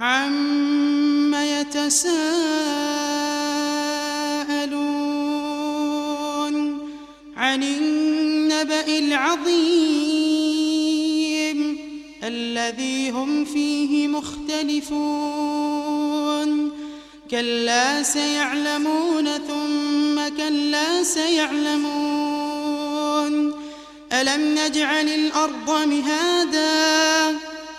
عم يتساءلون عن النبأ العظيم الذي هم فيه مختلفون كلا سيعلمون ثم كلا سيعلمون ألم نجعل الأرض مهادا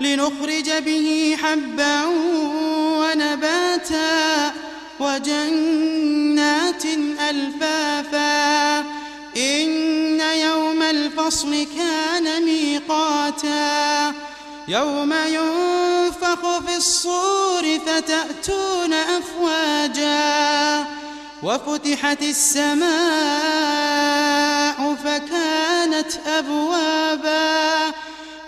لنخرج به حبا ونباتا وجنات ألفافا. إن يوم الفصل كان ميقاتا. يوم ينفخ في الصور فتأتون أفواجا. وفتحت السماء فكانت أبوابا.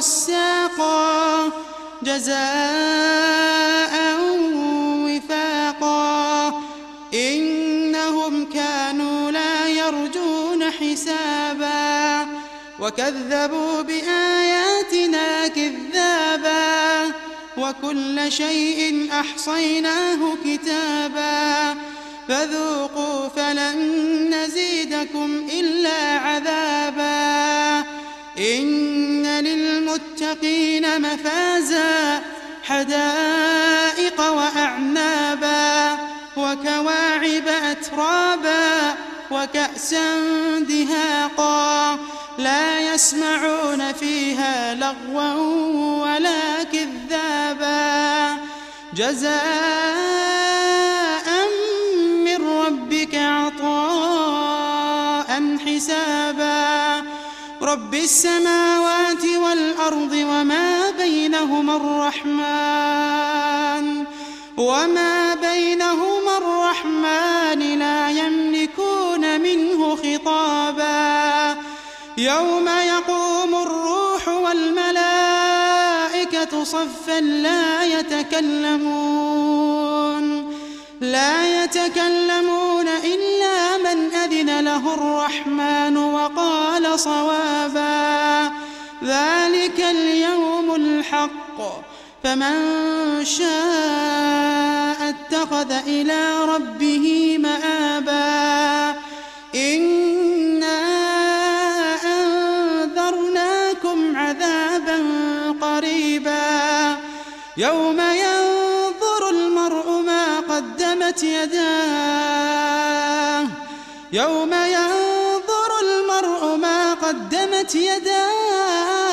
وغساقا جزاء وفاقا. إنهم كانوا لا يرجون حسابا. وكذبوا بآياتنا كذابا. وكل شيء أحصيناه كتابا. فذوقوا فلن نزيدكم إلا عذابا. إن للمتقين مفازا حدائق وأعنابا وكواعب أترابا وكأسا دهاقا. لا يسمعون فيها لغوا ولا كذابا. جزاء من ربك عطاء حسابا. رب السماوات والأرض وما بينهما الرحمن وما بينهما الرحمن لا يملكون منه خطابا يوم يقوم الروح والملائكة صفا لا يتكلمون لا يتكلمون إلا من أذن له الرحمن وقال صوابا ذلك اليوم الحق فمن شاء اتخذ إلى ربه مآبا إنا أنذرناكم عذابا قريبا يوم ينظر المرء ما قدمت يداه يوم ينظر المرء ما قدمت يداه